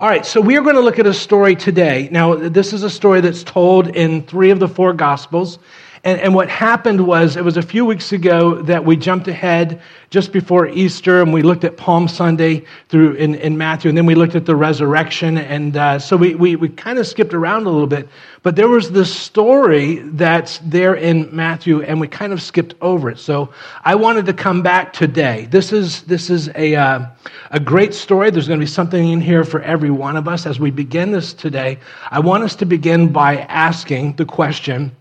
All right, so we are going to look at a story today. Now, this is a story that's told in three of the four Gospels. And, and what happened was, it was a few weeks ago that we jumped ahead just before Easter and we looked at Palm Sunday through in, in Matthew, and then we looked at the resurrection. And uh, so we, we, we kind of skipped around a little bit. But there was this story that's there in Matthew, and we kind of skipped over it. So I wanted to come back today. This is, this is a, uh, a great story. There's going to be something in here for every one of us. As we begin this today, I want us to begin by asking the question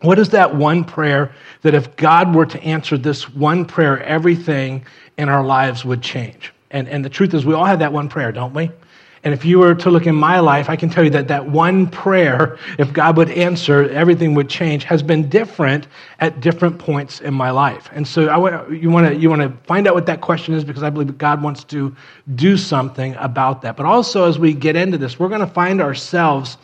what is that one prayer that if God were to answer this one prayer, everything in our lives would change? And, and the truth is, we all have that one prayer, don't we? And if you were to look in my life, I can tell you that that one prayer, if God would answer, everything would change, has been different at different points in my life. And so I you want to you want to find out what that question is because I believe God wants to do something about that. But also, as we get into this, we're going to find ourselves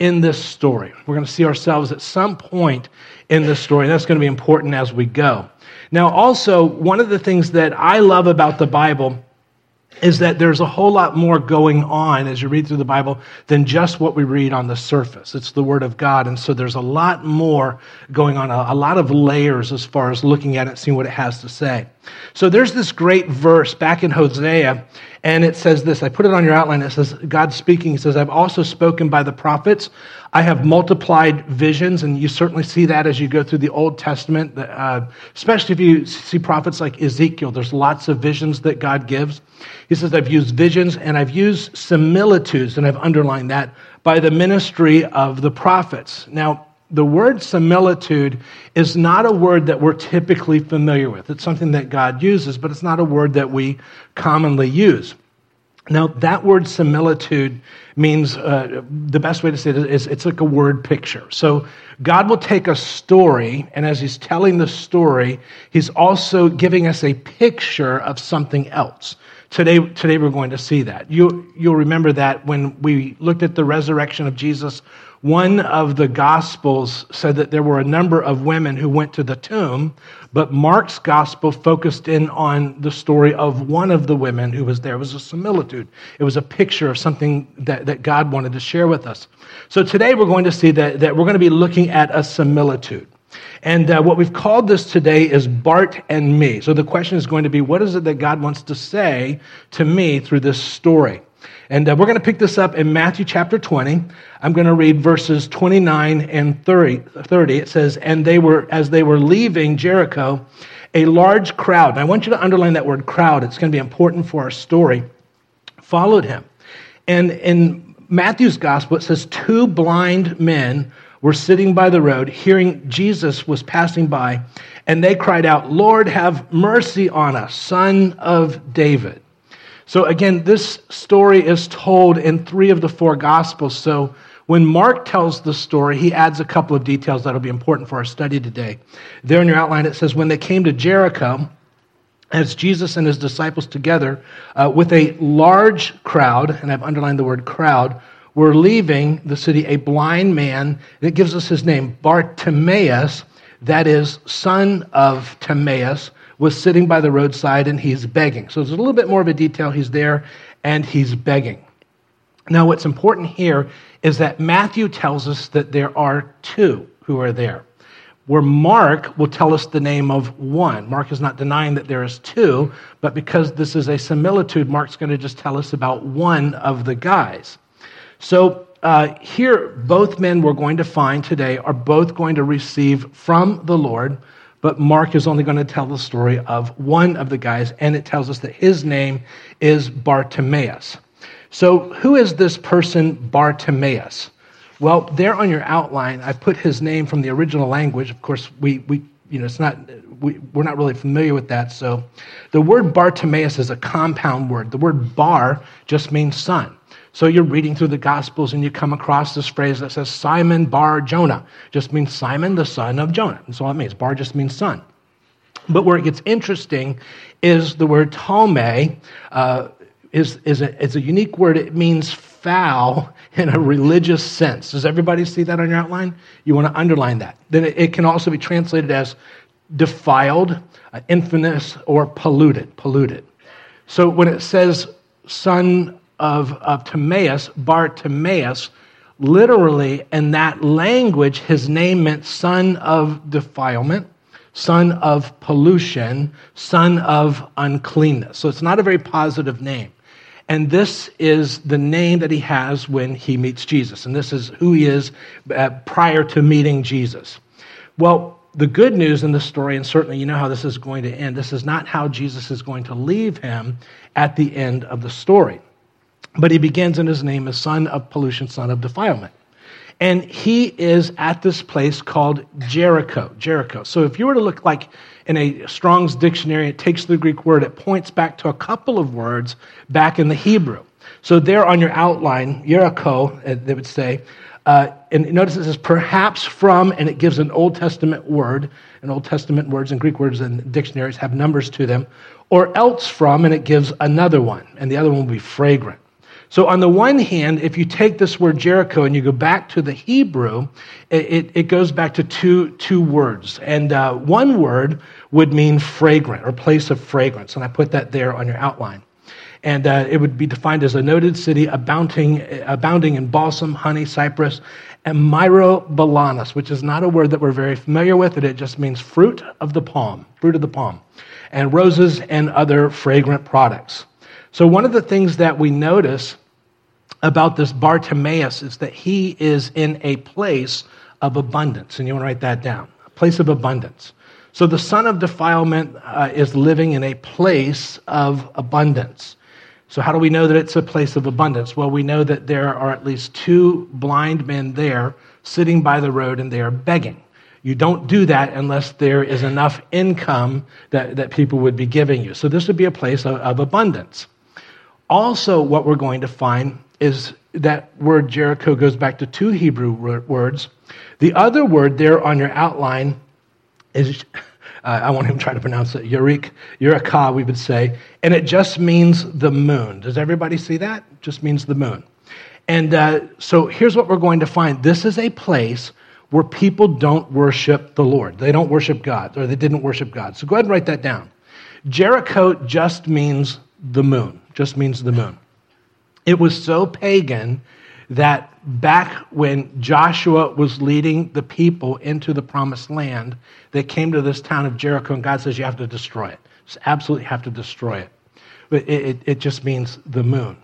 in this story. We're going to see ourselves at some point in this story, and that's going to be important as we go. Now, also, one of the things that I love about the Bible is that there's a whole lot more going on as you read through the Bible than just what we read on the surface. It's the Word of God, and so there's a lot more going on, a, a lot of layers as far as looking at it, seeing what it has to say. So there's this great verse back in Hosea, and it says this. I put it on your outline. It says, God speaking, He says, I've also spoken by the prophets. I have multiplied visions, and you certainly see that as you go through the Old Testament, uh, especially if you see prophets like Ezekiel. There's lots of visions that God gives. He says, I've used visions and I've used similitudes, and I've underlined that by the ministry of the prophets. Now, the word similitude is not a word that we're typically familiar with. It's something that God uses, but it's not a word that we commonly use. Now, that word similitude means uh, the best way to say it is it's like a word picture. So, God will take a story, and as He's telling the story, He's also giving us a picture of something else. Today, today we're going to see that. You, you'll remember that when we looked at the resurrection of Jesus one of the Gospels said that there were a number of women who went to the tomb, but Mark's Gospel focused in on the story of one of the women who was there. It was a similitude, it was a picture of something that, that God wanted to share with us. So today we're going to see that, that we're going to be looking at a similitude. And uh, what we've called this today is Bart and me. So the question is going to be what is it that God wants to say to me through this story? And uh, we're going to pick this up in Matthew chapter 20. I'm going to read verses 29 and 30. 30. It says, And they were, as they were leaving Jericho, a large crowd, and I want you to underline that word crowd, it's going to be important for our story, followed him. And in Matthew's gospel, it says, Two blind men were sitting by the road, hearing Jesus was passing by, and they cried out, Lord, have mercy on us, son of David. So, again, this story is told in three of the four Gospels. So, when Mark tells the story, he adds a couple of details that'll be important for our study today. There in your outline, it says, When they came to Jericho, as Jesus and his disciples together uh, with a large crowd, and I've underlined the word crowd, were leaving the city, a blind man, and it gives us his name, Bartimaeus, that is, son of Timaeus, was sitting by the roadside and he's begging. So there's a little bit more of a detail. He's there and he's begging. Now, what's important here is that Matthew tells us that there are two who are there, where Mark will tell us the name of one. Mark is not denying that there is two, but because this is a similitude, Mark's going to just tell us about one of the guys. So uh, here, both men we're going to find today are both going to receive from the Lord but Mark is only going to tell the story of one of the guys, and it tells us that his name is Bartimaeus. So, who is this person, Bartimaeus? Well, there on your outline, I put his name from the original language. Of course, we, we you know, it's not, we, we're not really familiar with that. So, the word Bartimaeus is a compound word. The word bar just means son. So you're reading through the Gospels and you come across this phrase that says Simon Bar Jonah. Just means Simon, the son of Jonah. That's all it means. Bar just means son. But where it gets interesting is the word Tome uh, is, is, a, is a unique word. It means foul in a religious sense. Does everybody see that on your outline? You want to underline that. Then it, it can also be translated as defiled, uh, infamous, or polluted. Polluted. So when it says son of, of Timaeus, Bartimaeus, literally in that language, his name meant son of defilement, son of pollution, son of uncleanness. So it's not a very positive name. And this is the name that he has when he meets Jesus. And this is who he is uh, prior to meeting Jesus. Well, the good news in the story, and certainly you know how this is going to end, this is not how Jesus is going to leave him at the end of the story. But he begins in his name as son of pollution, son of defilement. And he is at this place called Jericho. Jericho. So if you were to look like in a Strong's dictionary, it takes the Greek word, it points back to a couple of words back in the Hebrew. So there on your outline, Jericho, uh, they would say, uh, and notice it says perhaps from, and it gives an Old Testament word, and Old Testament words and Greek words and dictionaries have numbers to them, or else from, and it gives another one, and the other one will be fragrant. So, on the one hand, if you take this word Jericho and you go back to the Hebrew, it, it goes back to two, two words. And uh, one word would mean fragrant or place of fragrance. And I put that there on your outline. And uh, it would be defined as a noted city abounding, abounding in balsam, honey, cypress, and myrobalanus, which is not a word that we're very familiar with. It just means fruit of the palm, fruit of the palm, and roses and other fragrant products. So, one of the things that we notice about this Bartimaeus is that he is in a place of abundance. And you want to write that down a place of abundance. So, the son of defilement uh, is living in a place of abundance. So, how do we know that it's a place of abundance? Well, we know that there are at least two blind men there sitting by the road and they are begging. You don't do that unless there is enough income that, that people would be giving you. So, this would be a place of, of abundance. Also, what we're going to find is that word Jericho goes back to two Hebrew words. The other word there on your outline is, uh, I won't even try to pronounce it, Yurik, Yurika, we would say, and it just means the moon. Does everybody see that? Just means the moon. And uh, so here's what we're going to find this is a place where people don't worship the Lord. They don't worship God, or they didn't worship God. So go ahead and write that down. Jericho just means the moon just means the moon. It was so pagan that back when Joshua was leading the people into the promised land, they came to this town of Jericho, and God says, You have to destroy it. Just absolutely have to destroy it. It, it, it just means the moon.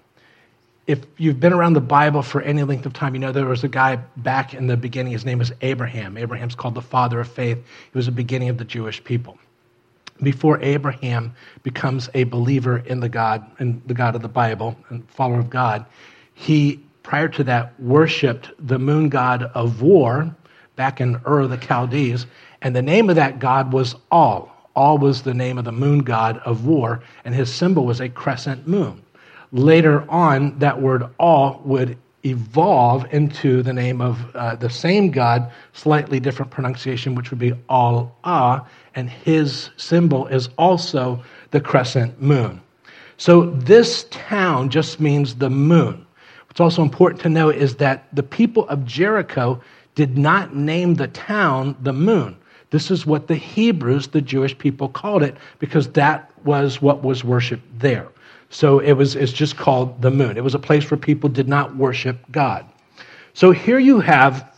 If you've been around the Bible for any length of time, you know there was a guy back in the beginning. His name was Abraham. Abraham's called the father of faith. He was the beginning of the Jewish people before Abraham becomes a believer in the God and the God of the Bible and follower of God, he prior to that worshiped the moon god of war back in Ur the Chaldees, and the name of that god was All. All was the name of the moon god of war, and his symbol was a crescent moon. Later on, that word All would evolve into the name of uh, the same God, slightly different pronunciation, which would be Al-Ah, and his symbol is also the crescent moon. So this town just means the moon. What's also important to know is that the people of Jericho did not name the town the moon. This is what the Hebrews, the Jewish people, called it because that was what was worshiped there. So it was, it's just called the moon. It was a place where people did not worship God. So here you have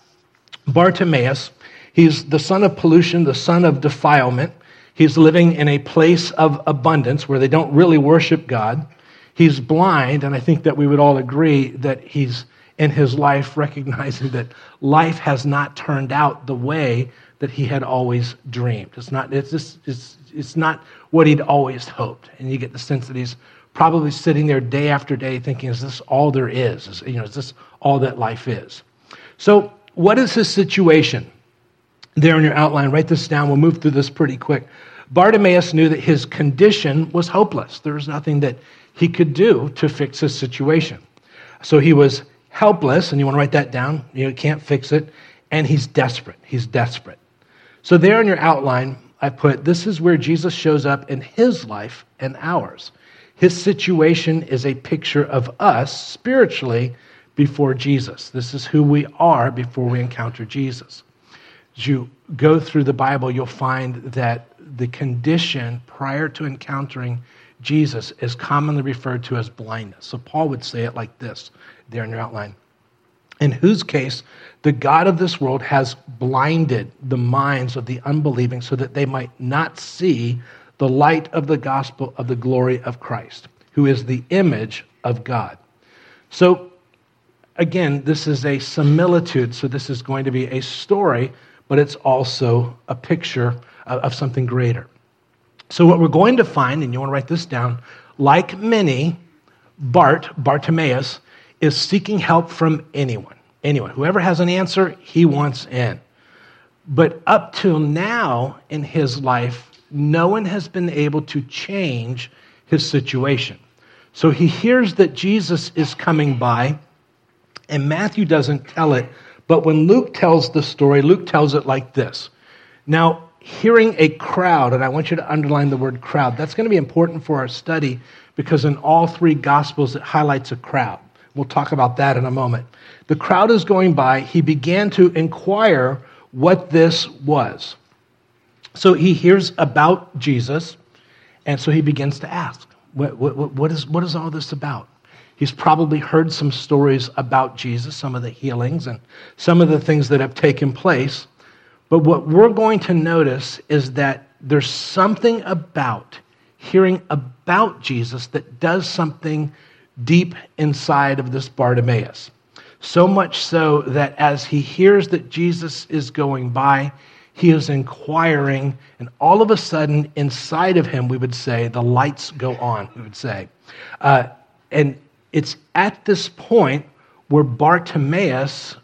Bartimaeus. He's the son of pollution, the son of defilement. He's living in a place of abundance where they don't really worship God. He's blind, and I think that we would all agree that he's in his life recognizing that life has not turned out the way that he had always dreamed. It's not, it's, just, it's, it's not what he'd always hoped. And you get the sense that he's probably sitting there day after day thinking, is this all there is? Is, you know, is this all that life is? So, what is his situation? There in your outline, write this down. We'll move through this pretty quick. Bartimaeus knew that his condition was hopeless. There was nothing that he could do to fix his situation. So he was helpless, and you want to write that down. You can't fix it. And he's desperate. He's desperate. So, there in your outline, I put this is where Jesus shows up in his life and ours. His situation is a picture of us spiritually before Jesus. This is who we are before we encounter Jesus. As you go through the Bible, you'll find that the condition prior to encountering Jesus is commonly referred to as blindness. So Paul would say it like this there in your outline. In whose case, the God of this world has blinded the minds of the unbelieving so that they might not see the light of the gospel of the glory of Christ, who is the image of God. So, again, this is a similitude. So, this is going to be a story, but it's also a picture of, something greater. So, what we're going to find, and you want to write this down, like many, Bart, Bartimaeus, is seeking help from anyone. Anyone. Whoever has an answer, he wants in. But up till now in his life, no one has been able to change his situation. So he hears that Jesus is coming by, and Matthew doesn't tell it, but when Luke tells the story, Luke tells it like this. Now, hearing a crowd, and I want you to underline the word crowd, that's going to be important for our study because in all three gospels it highlights a crowd. We'll talk about that in a moment. The crowd is going by. He began to inquire what this was. So he hears about Jesus, and so he begins to ask, what, what, what, is, what is all this about? He's probably heard some stories about Jesus, some of the healings, and some of the things that have taken place. But what we're going to notice is that there's something about hearing about Jesus that does something deep inside of this Bartimaeus. So much so that as he hears that Jesus is going by, he is inquiring, and all of a sudden, inside of him, we would say, the lights go on, we would say. Uh, and it's at this point where Bartimaeus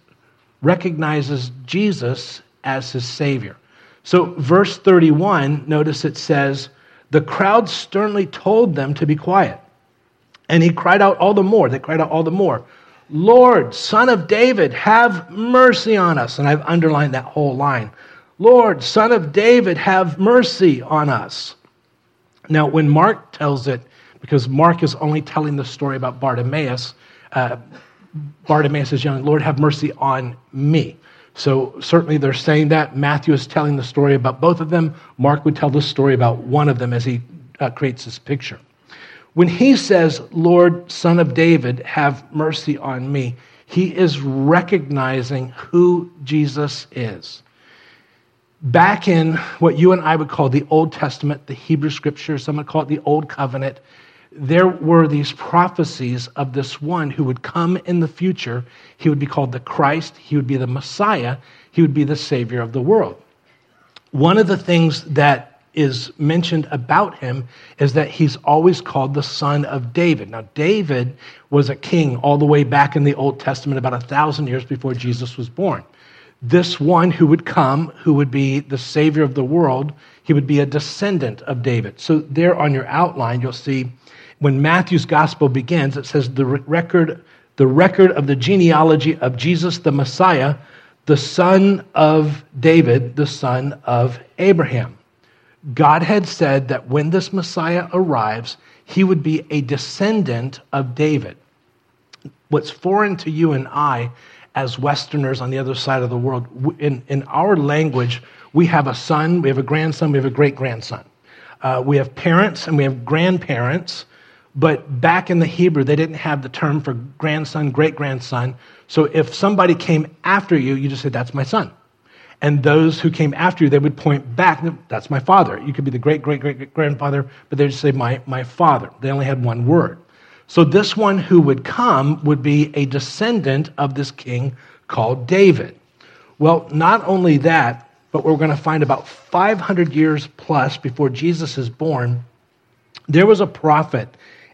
recognizes Jesus as his Savior. So, verse 31, notice it says, The crowd sternly told them to be quiet. And he cried out all the more. They cried out all the more, Lord, Son of David, have mercy on us. And I've underlined that whole line. Lord, Son of David, have mercy on us. Now, when Mark tells it, because Mark is only telling the story about Bartimaeus, uh, Bartimaeus is young, Lord, have mercy on me. So certainly they're saying that. Matthew is telling the story about both of them. Mark would tell the story about one of them as he uh, creates this picture. When he says, Lord, son of David, have mercy on me, he is recognizing who Jesus is. Back in what you and I would call the Old Testament, the Hebrew Scriptures, some would call it the Old Covenant, there were these prophecies of this one who would come in the future. He would be called the Christ, he would be the Messiah, he would be the Savior of the world. One of the things that is mentioned about him is that he's always called the son of David. Now, David was a king all the way back in the Old Testament, about a thousand years before Jesus was born. This one who would come, who would be the Savior of the world, he would be a descendant of David. So, there on your outline, you'll see when Matthew's gospel begins, it says the record, the record of the genealogy of Jesus the Messiah, the son of David, the son of Abraham. God had said that when this Messiah arrives, he would be a descendant of David. What's foreign to you and I, as Westerners on the other side of the world, in, in our language, we have a son, we have a grandson, we have a great grandson. Uh, we have parents and we have grandparents, but back in the Hebrew, they didn't have the term for grandson, great grandson. So if somebody came after you, you just said, That's my son. And those who came after you, they would point back, that's my father. You could be the great, great, great grandfather, but they would say, my, my father. They only had one word. So this one who would come would be a descendant of this king called David. Well, not only that, but we're going to find about 500 years plus before Jesus is born, there was a prophet,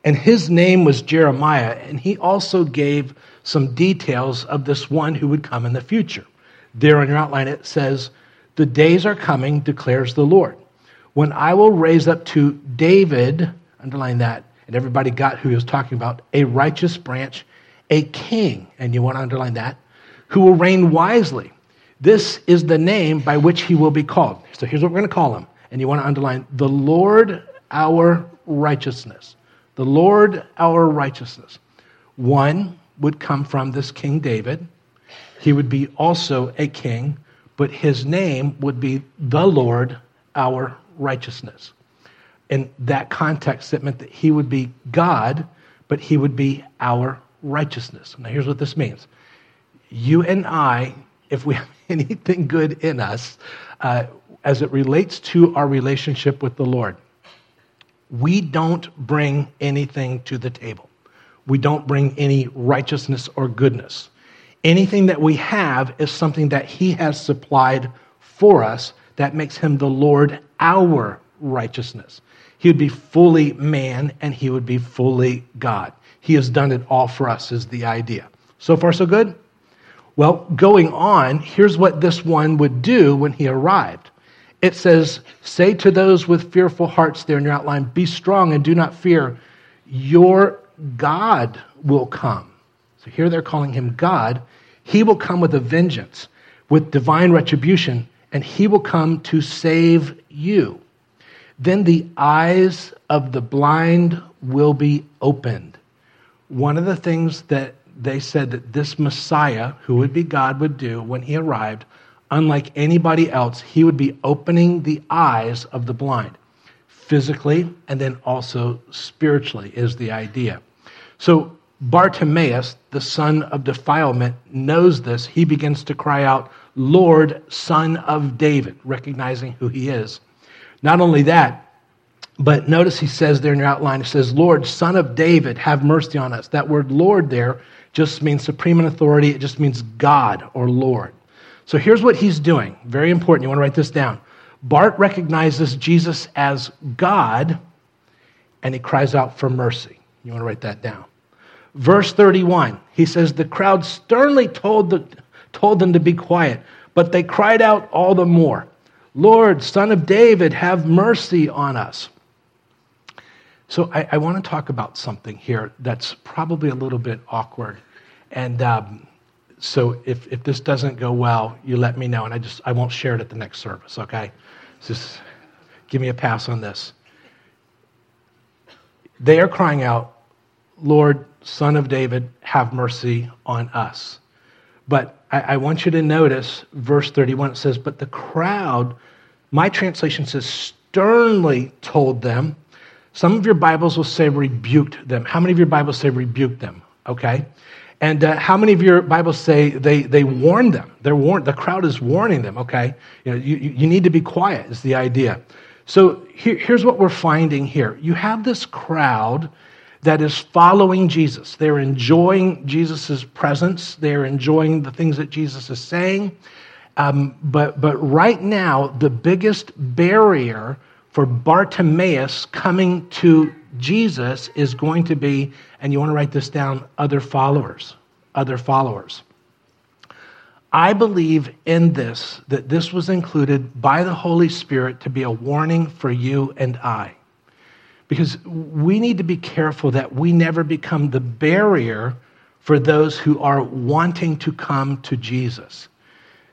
and his name was Jeremiah, and he also gave some details of this one who would come in the future. There on your outline, it says, The days are coming, declares the Lord, when I will raise up to David, underline that, and everybody got who he was talking about, a righteous branch, a king, and you want to underline that, who will reign wisely. This is the name by which he will be called. So here's what we're going to call him. And you want to underline the Lord our righteousness. The Lord our righteousness. One would come from this King David. He would be also a king, but his name would be the Lord, our righteousness. in that context, it meant that he would be God, but he would be our righteousness. Now, here's what this means you and I, if we have anything good in us, uh, as it relates to our relationship with the Lord, we don't bring anything to the table. We don't bring any righteousness or goodness. Anything that we have is something that He has supplied for us that makes Him the Lord, our righteousness. He would be fully man and He would be fully God. He has done it all for us, is the idea. So far, so good? Well, going on, here's what this one would do when he arrived. It says, Say to those with fearful hearts there in your outline, Be strong and do not fear. Your God will come. So here they're calling him God. He will come with a vengeance, with divine retribution, and he will come to save you. Then the eyes of the blind will be opened. One of the things that they said that this Messiah, who would be God, would do when he arrived, unlike anybody else, he would be opening the eyes of the blind, physically and then also spiritually, is the idea. So Bartimaeus, the son of defilement, knows this. He begins to cry out, Lord, son of David, recognizing who he is. Not only that, but notice he says there in your outline, it says, Lord, son of David, have mercy on us. That word Lord there just means supreme in authority. It just means God or Lord. So here's what he's doing. Very important. You want to write this down. Bart recognizes Jesus as God and he cries out for mercy. You want to write that down. Verse 31, he says, The crowd sternly told, the, told them to be quiet, but they cried out all the more, Lord, son of David, have mercy on us. So I, I want to talk about something here that's probably a little bit awkward. And um, so if, if this doesn't go well, you let me know, and I just I won't share it at the next service, okay? Just give me a pass on this. They are crying out, Lord, Son of David, have mercy on us. But I, I want you to notice verse 31, it says, But the crowd, my translation says, sternly told them, some of your Bibles will say rebuked them. How many of your Bibles say rebuked them? Okay. And uh, how many of your Bibles say they, they warned them? They're warned. The crowd is warning them. Okay. You know, you, you need to be quiet is the idea. So here, here's what we're finding here. You have this crowd that is following Jesus. They're enjoying Jesus' presence. They're enjoying the things that Jesus is saying. Um, but, but right now, the biggest barrier for Bartimaeus coming to Jesus is going to be, and you want to write this down, other followers. Other followers. I believe in this, that this was included by the Holy Spirit to be a warning for you and I. Because we need to be careful that we never become the barrier for those who are wanting to come to Jesus.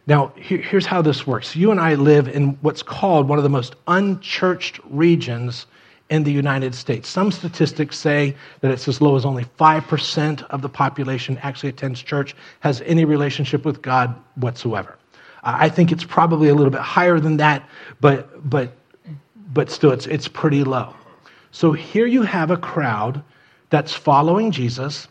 Now, here's how this works. You and I live in what's called one of the most unchurched regions in the United States. Some statistics say that it's as low as only 5% of the population actually attends church, has any relationship with God whatsoever. Uh, I think it's probably a little bit higher than that, but, but, but still, it's, it's pretty low. So here you have a crowd that's following Jesus.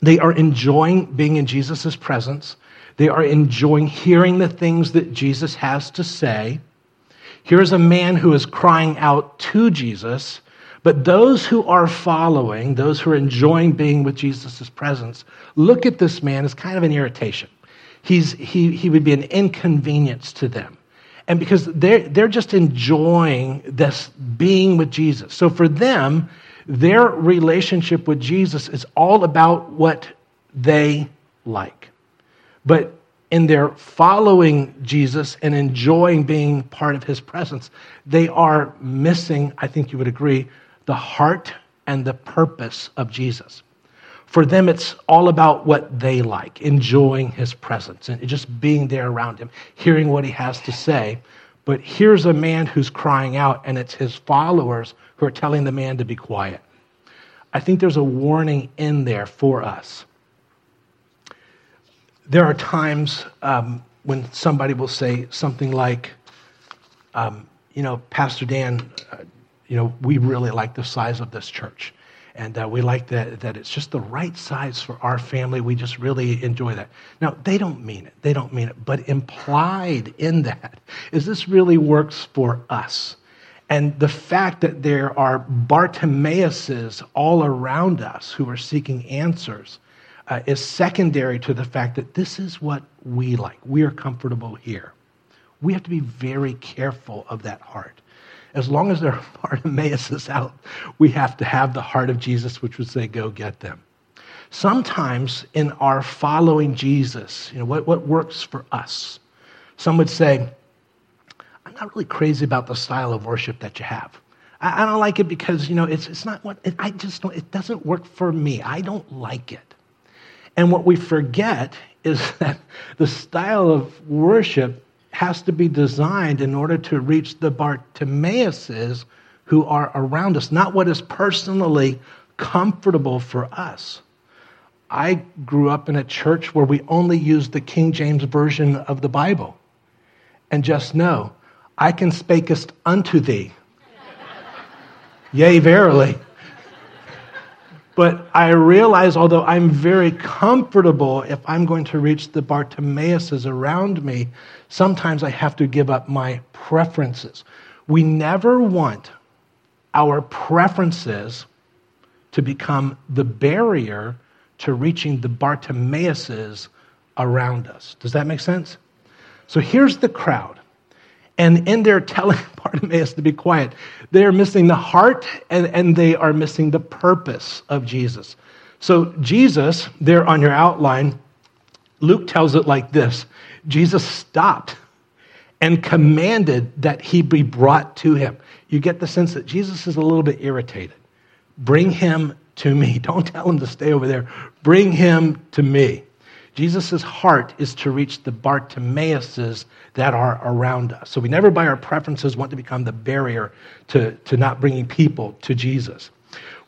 They are enjoying being in Jesus' presence. They are enjoying hearing the things that Jesus has to say. Here's a man who is crying out to Jesus, but those who are following, those who are enjoying being with Jesus' presence, look at this man as kind of an irritation. He's, he, he would be an inconvenience to them. And because they're, they're just enjoying this being with Jesus. So for them, their relationship with Jesus is all about what they like. But in their following Jesus and enjoying being part of his presence, they are missing, I think you would agree, the heart and the purpose of Jesus. For them, it's all about what they like, enjoying his presence and just being there around him, hearing what he has to say. But here's a man who's crying out, and it's his followers who are telling the man to be quiet. I think there's a warning in there for us there are times um, when somebody will say something like, um, you know, Pastor Dan, uh, you know, we really like the size of this church. And uh, we like that, that it's just the right size for our family. We just really enjoy that. Now, they don't mean it. They don't mean it. But implied in that is this really works for us. And the fact that there are Bartimaeuses all around us who are seeking answers uh, is secondary to the fact that this is what we like. We are comfortable here. We have to be very careful of that heart as long as there are Bartimaeuses out, we have to have the heart of Jesus, which would say, go get them. Sometimes in our following Jesus, you know, what, what works for us? Some would say, I'm not really crazy about the style of worship that you have. I, I don't like it because, you know, it's, it's not what, it, I just don't, it doesn't work for me. I don't like it. And what we forget is that the style of worship has to be designed in order to reach the Bartimaeuses who are around us, not what is personally comfortable for us. I grew up in a church where we only used the King James Version of the Bible. And just know, I can spakest unto thee. Yea, verily. But I realize, although I'm very comfortable, if I'm going to reach the Bartimaeuses around me, sometimes I have to give up my preferences. We never want our preferences to become the barrier to reaching the Bartimaeuses around us. Does that make sense? So here's the crowd. And in their telling Bartimaeus to be quiet, they are missing the heart and, and they are missing the purpose of Jesus. So, Jesus, there on your outline, Luke tells it like this Jesus stopped and commanded that he be brought to him. You get the sense that Jesus is a little bit irritated. Bring him to me. Don't tell him to stay over there. Bring him to me. Jesus' heart is to reach the Bartimaeuses that are around us. So we never, by our preferences, want to become the barrier to, to not bringing people to Jesus.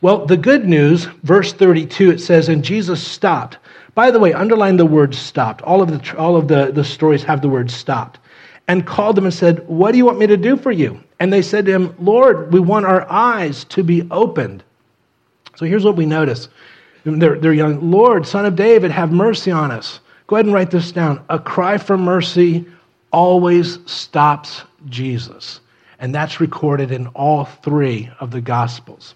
Well, the good news, verse 32, it says, And Jesus stopped. By the way, underline the word stopped. All of the, all of the, the stories have the word stopped. And called them and said, What do you want me to do for you? And they said to him, Lord, we want our eyes to be opened. So here's what we notice they're, they're young. Lord, son of David, have mercy on us. Go ahead and write this down. A cry for mercy always stops Jesus. And that's recorded in all three of the Gospels.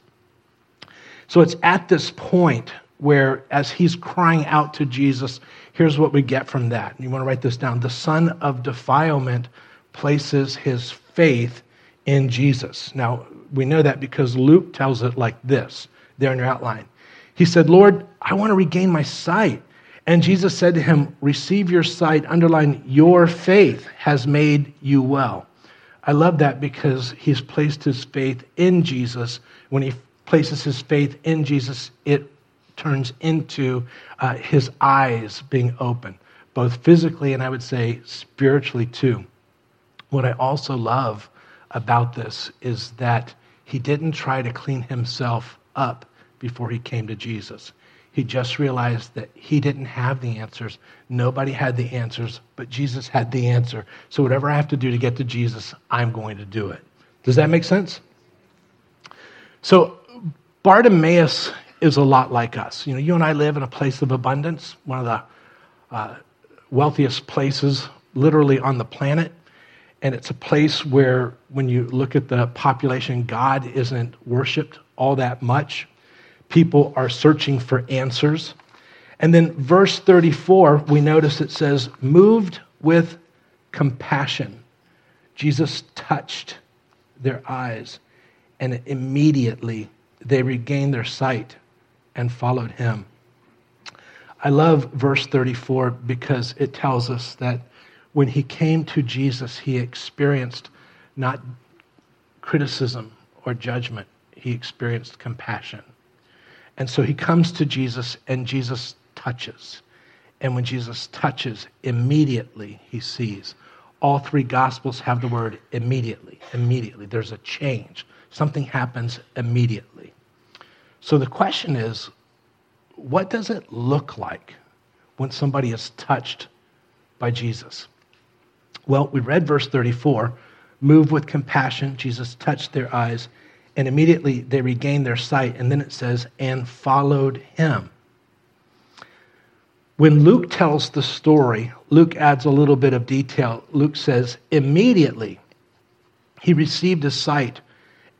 So it's at this point where, as he's crying out to Jesus, here's what we get from that. You want to write this down. The son of defilement places his faith in Jesus. Now, we know that because Luke tells it like this there in your outline. He said, Lord, I want to regain my sight. And Jesus said to him, Receive your sight, underline, your faith has made you well. I love that because he's placed his faith in Jesus. When he places his faith in Jesus, it turns into uh, his eyes being open, both physically and I would say spiritually too. What I also love about this is that he didn't try to clean himself up before he came to Jesus. He just realized that he didn't have the answers. Nobody had the answers, but Jesus had the answer. So, whatever I have to do to get to Jesus, I'm going to do it. Does that make sense? So, Bartimaeus is a lot like us. You know, you and I live in a place of abundance, one of the uh, wealthiest places literally on the planet. And it's a place where, when you look at the population, God isn't worshiped all that much people are searching for answers. And then, verse 34, we notice it says, moved with compassion. Jesus touched their eyes, and immediately they regained their sight and followed him. I love verse 34 because it tells us that when he came to Jesus, he experienced not criticism or judgment, he experienced compassion. And so he comes to Jesus, and Jesus touches. And when Jesus touches, immediately he sees. All three gospels have the word immediately. Immediately. There's a change. Something happens immediately. So the question is what does it look like when somebody is touched by Jesus? Well, we read verse 34 move with compassion. Jesus touched their eyes and immediately they regained their sight. And then it says, and followed him. When Luke tells the story, Luke adds a little bit of detail. Luke says, immediately he received his sight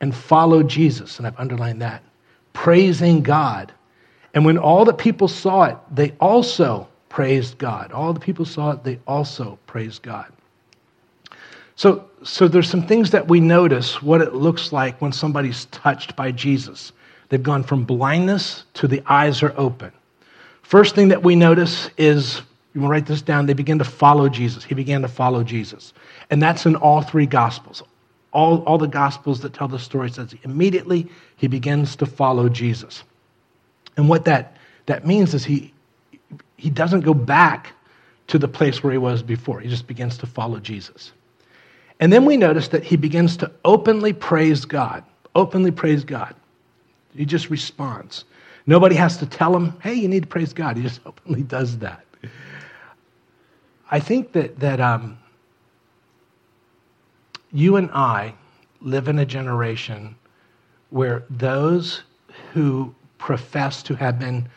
and followed Jesus, and I've underlined that, praising God. And when all the people saw it, they also praised God. All the people saw it, they also praised God. So, so there's some things that we notice what it looks like when somebody's touched by Jesus. They've gone from blindness to the eyes are open. First thing that we notice is, you want to write this down, they begin to follow Jesus. He began to follow Jesus. And that's in all three Gospels. All, all the Gospels that tell the story says immediately he begins to follow Jesus. And what that, that means is he, he doesn't go back to the place where he was before. He just begins to follow Jesus. And then we notice that he begins to openly praise God. Openly praise God. He just responds. Nobody has to tell him, hey, you need to praise God. He just openly does that. I think that, that um, you and I live in a generation where those who profess to have been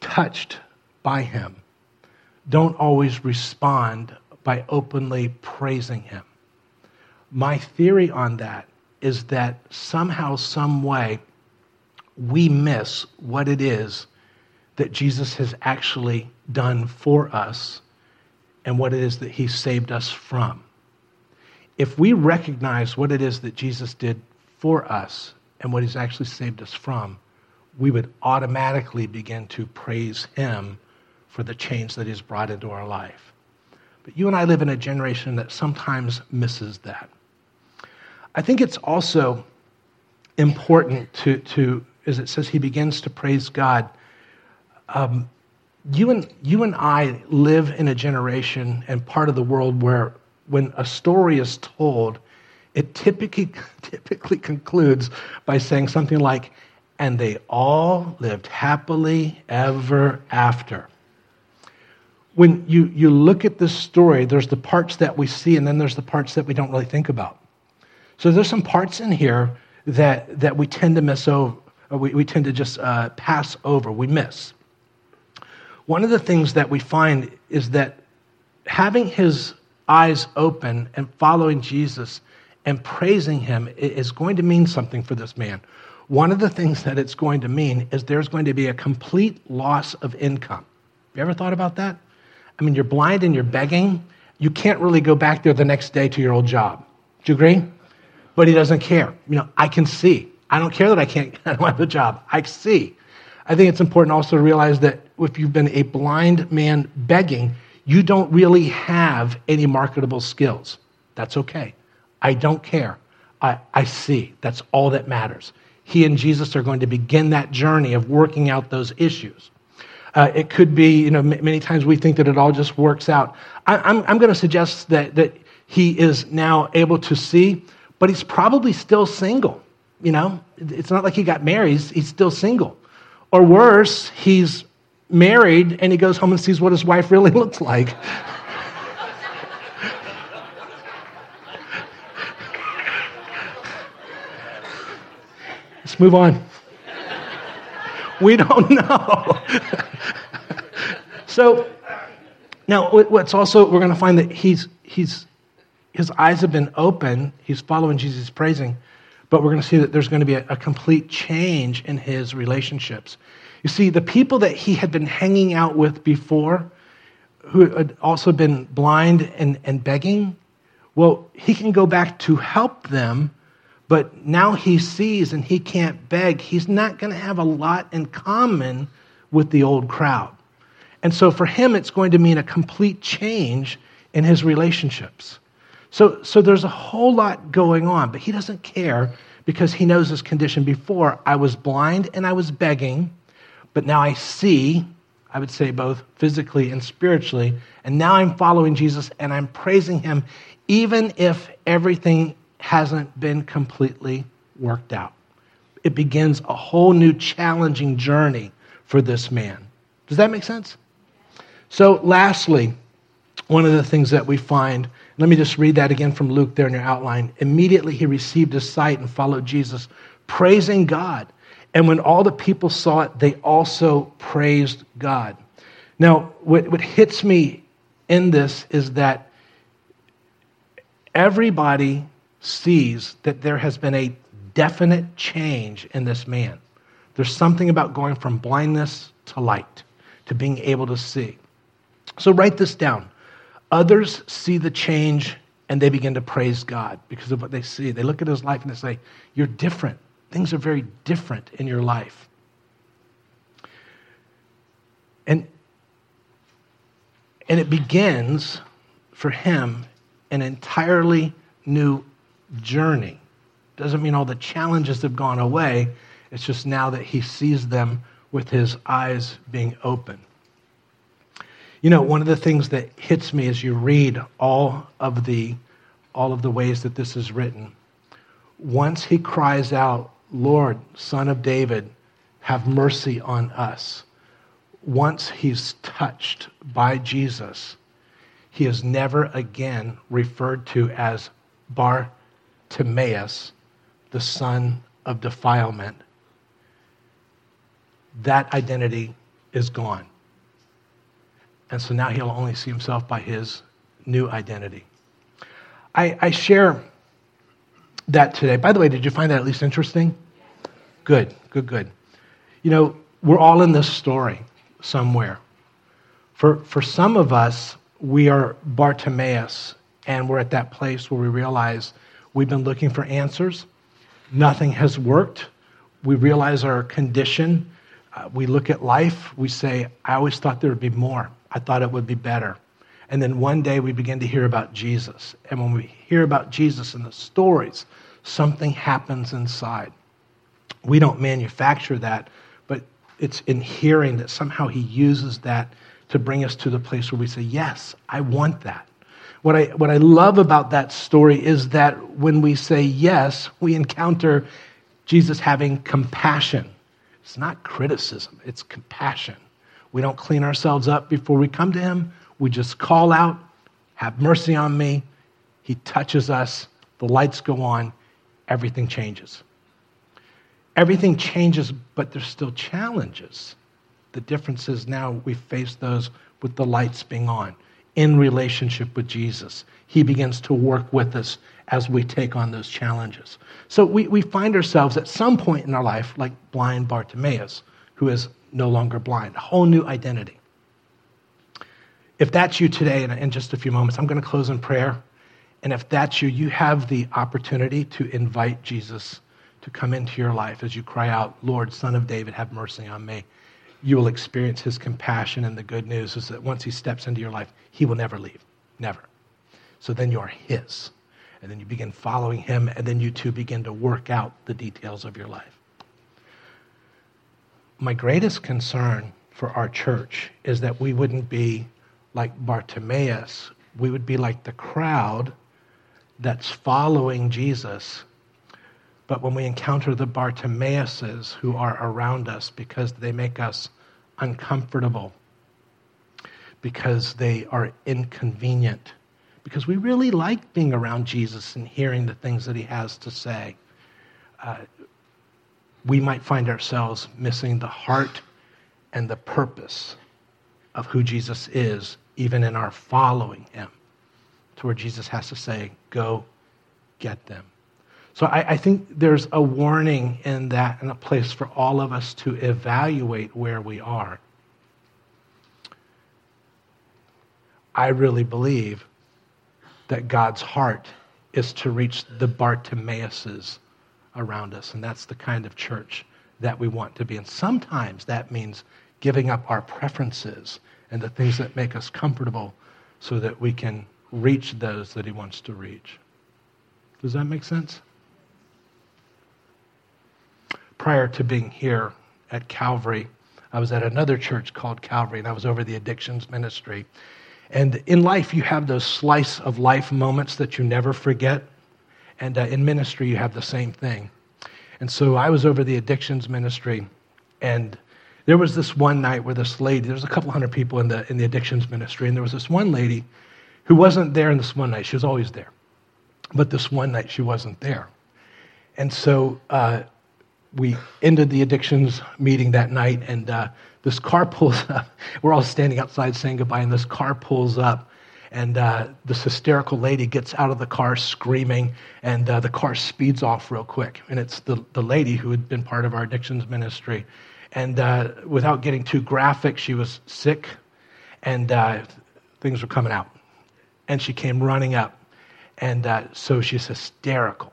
touched by him don't always respond by openly praising him. My theory on that is that somehow, some way, we miss what it is that Jesus has actually done for us and what it is that he saved us from. If we recognize what it is that Jesus did for us and what he's actually saved us from, we would automatically begin to praise him for the change that he's brought into our life. But you and I live in a generation that sometimes misses that. I think it's also important to, to as it says, he begins to praise God. Um, you, and, you and I live in a generation and part of the world where when a story is told, it typically, typically concludes by saying something like, and they all lived happily ever after. When you, you look at this story, there's the parts that we see, and then there's the parts that we don't really think about. So there's some parts in here that, that we tend to miss over, we, we tend to just uh, pass over, we miss. One of the things that we find is that having his eyes open and following Jesus and praising him is going to mean something for this man. One of the things that it's going to mean is there's going to be a complete loss of income. You ever thought about that? I mean, you're blind and you're begging. You can't really go back there the next day to your old job. Do you agree? But he doesn't care. You know, I can see. I don't care that I can't I don't have a job. I see. I think it's important also to realize that if you've been a blind man begging, you don't really have any marketable skills. That's okay. I don't care. I, I see. That's all that matters. He and Jesus are going to begin that journey of working out those issues. Uh, it could be, you know, m- many times we think that it all just works out. I, I'm, I'm going to suggest that, that he is now able to see, but he's probably still single. You know, it's not like he got married, he's, he's still single. Or worse, he's married and he goes home and sees what his wife really looks like. Let's move on. We don't know. so now what's also we're going to find that he's he's his eyes have been open. He's following Jesus, praising, but we're going to see that there's going to be a, a complete change in his relationships. You see, the people that he had been hanging out with before, who had also been blind and, and begging, well, he can go back to help them, but now he sees and he can't beg. He's not going to have a lot in common with the old crowd. And so for him, it's going to mean a complete change in his relationships. So, so there's a whole lot going on, but he doesn't care because he knows his condition before. I was blind and I was begging, but now I see, I would say both physically and spiritually, and now I'm following Jesus and I'm praising him, even if everything hasn't been completely worked out. It begins a whole new challenging journey for this man. Does that make sense? So, lastly, one of the things that we find let me just read that again from Luke there in your outline. Immediately he received his sight and followed Jesus, praising God. And when all the people saw it, they also praised God. Now, what, what hits me in this is that everybody sees that there has been a definite change in this man. There's something about going from blindness to light, to being able to see. So write this down. Others see the change and they begin to praise God because of what they see. They look at his life and they say, You're different. Things are very different in your life. And, and it begins for him an entirely new journey. Doesn't mean all the challenges have gone away. It's just now that he sees them with his eyes being open. You know, one of the things that hits me as you read all of the all of the ways that this is written, once he cries out, Lord, Son of David, have mercy on us. Once he's touched by Jesus, he is never again referred to as Bartimaeus, the son of defilement. That identity is gone. And so now he'll only see himself by his new identity. I, I share that today. By the way, did you find that at least interesting? Good, good, good. You know, we're all in this story somewhere. For, for some of us, we are Bartimaeus, and we're at that place where we realize we've been looking for answers. Nothing has worked. We realize our condition. Uh, we look at life. We say, I always thought there would be more. I thought it would be better. And then one day we begin to hear about Jesus. And when we hear about Jesus in the stories, something happens inside. We don't manufacture that, but it's in hearing that somehow he uses that to bring us to the place where we say, Yes, I want that. What I, what I love about that story is that when we say yes, we encounter Jesus having compassion. It's not criticism, it's compassion. We don't clean ourselves up before we come to Him. We just call out, Have mercy on me. He touches us, the lights go on, everything changes. Everything changes, but there's still challenges. The difference is now we face those with the lights being on in relationship with Jesus. He begins to work with us as we take on those challenges. So we, we find ourselves at some point in our life like blind Bartimaeus, who is no longer blind, a whole new identity. If that's you today, in, in just a few moments, I'm going to close in prayer. And if that's you, you have the opportunity to invite Jesus to come into your life as you cry out, Lord, Son of David, have mercy on me. You will experience his compassion. And the good news is that once he steps into your life, he will never leave. Never. So then you're his. And then you begin following him, and then you too begin to work out the details of your life my greatest concern for our church is that we wouldn't be like Bartimaeus. We would be like the crowd that's following Jesus. But when we encounter the Bartimaeuses who are around us because they make us uncomfortable, because they are inconvenient, because we really like being around Jesus and hearing the things that he has to say. Uh, we might find ourselves missing the heart and the purpose of who Jesus is, even in our following him, to where Jesus has to say, Go get them. So I, I, think there's a warning in that and a place for all of us to evaluate where we are. I really believe that God's heart is to reach the Bartimaeuses around us. And that's the kind of church that we want to be. And sometimes that means giving up our preferences and the things that make us comfortable so that we can reach those that he wants to reach. Does that make sense? Prior to being here at Calvary, I was at another church called Calvary, and I was over the addictions ministry. And in life, you have those slice of life moments that you never forget. And uh, in ministry, you have the same thing. And so I was over the addictions ministry, and there was this one night where this lady, there was a couple hundred people in the, in the addictions ministry, and there was this one lady who wasn't there in this one night. She was always there. But this one night, she wasn't there. And so uh, we ended the addictions meeting that night, and uh, this car pulls up. We're all standing outside saying goodbye, and this car pulls up. And uh, this hysterical lady gets out of the car screaming, and uh, the car speeds off real quick. And it's the, the lady who had been part of our addictions ministry. And uh, without getting too graphic, she was sick, and uh, things were coming out. And she came running up. And uh, so she's hysterical.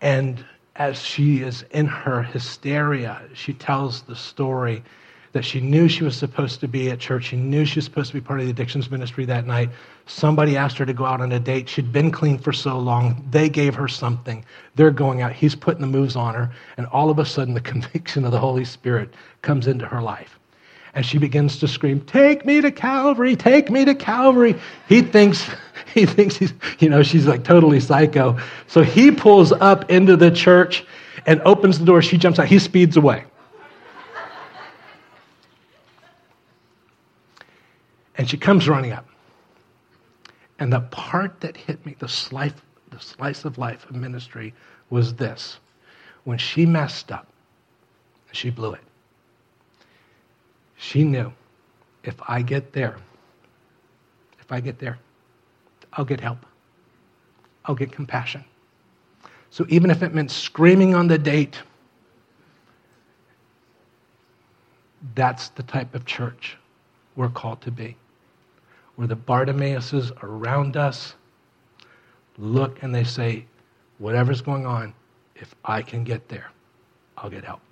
And as she is in her hysteria, she tells the story that she knew she was supposed to be at church. She knew she was supposed to be part of the addictions ministry that night. Somebody asked her to go out on a date. She'd been clean for so long. They gave her something. They're going out. He's putting the moves on her. And all of a sudden, the conviction of the Holy Spirit comes into her life. And she begins to scream, Take me to Calvary, take me to Calvary. He thinks, he thinks he's, you know, she's like totally psycho. So he pulls up into the church and opens the door. She jumps out. He speeds away. And she comes running up. And the part that hit me, the slice, the slice of life of ministry, was this. When she messed up, she blew it. She knew if I get there, if I get there, I'll get help. I'll get compassion. So even if it meant screaming on the date, that's the type of church we're called to be. Where the Bartimaeuses around us look and they say, whatever's going on, if I can get there, I'll get help.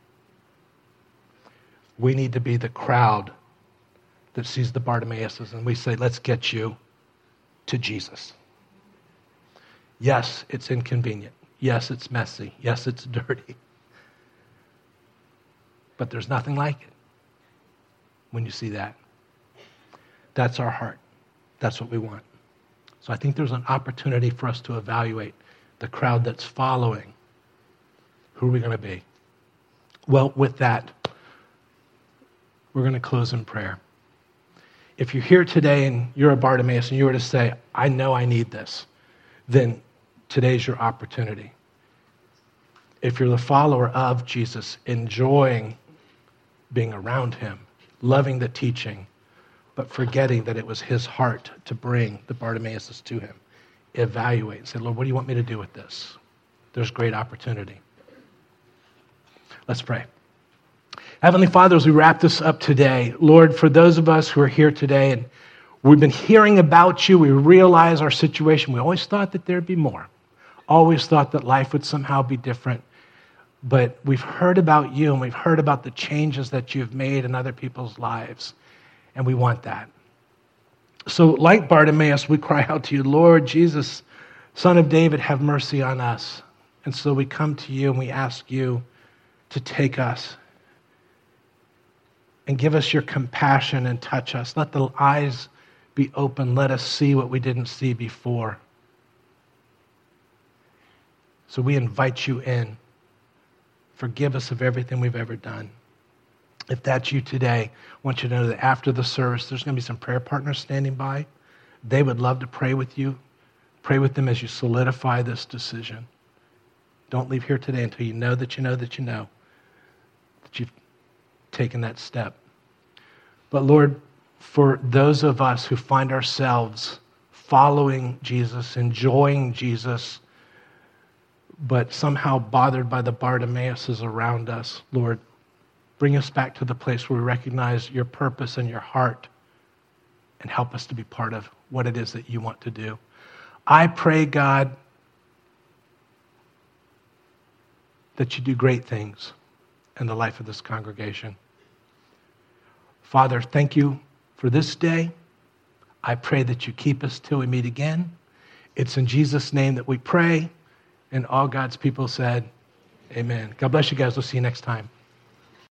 We need to be the crowd that sees the Bartimaeuses and we say, let's get you to Jesus. Yes, it's inconvenient. Yes, it's messy. Yes, it's dirty. But there's nothing like it when you see that. That's our heart. That's what we want. So I think there's an opportunity for us to evaluate the crowd that's following. Who are we going to be? Well, with that, we're going to close in prayer. If you're here today and you're a Bartimaeus and you were to say, I know I need this, then today's your opportunity. If you're the follower of Jesus, enjoying being around him, loving the teaching, but forgetting that it was his heart to bring the Bartimaeus to him, evaluate and say, Lord, what do you want me to do with this? There's great opportunity. Let's pray. Heavenly Father, as we wrap this up today, Lord, for those of us who are here today and we've been hearing about you, we realize our situation. We always thought that there'd be more, always thought that life would somehow be different. But we've heard about you and we've heard about the changes that you've made in other people's lives, and we want that. So, like Bartimaeus, we cry out to you, Lord Jesus, Son of David, have mercy on us. And so we come to you and we ask you to take us and give us your compassion and touch us. Let the eyes be open. Let us see what we didn't see before. So we invite you in. Forgive us of everything we've ever done. If that's you today, I want you to know that after the service, there's going to be some prayer partners standing by. They would love to pray with you. Pray with them as you solidify this decision. Don't leave here today until you know that you know that you know that you've taken that step. But Lord, for those of us who find ourselves following Jesus, enjoying Jesus, but somehow bothered by the Bartimaeuses around us, Lord, bring us back to the place where we recognize your purpose and your heart and help us to be part of what it is that you want to do. I pray, God, that you do great things in the life of this congregation. Father, thank you for this day. I pray that you keep us till we meet again. It's in Jesus' name that we pray. And all God's people said, Amen. God bless you guys. We'll see you next time.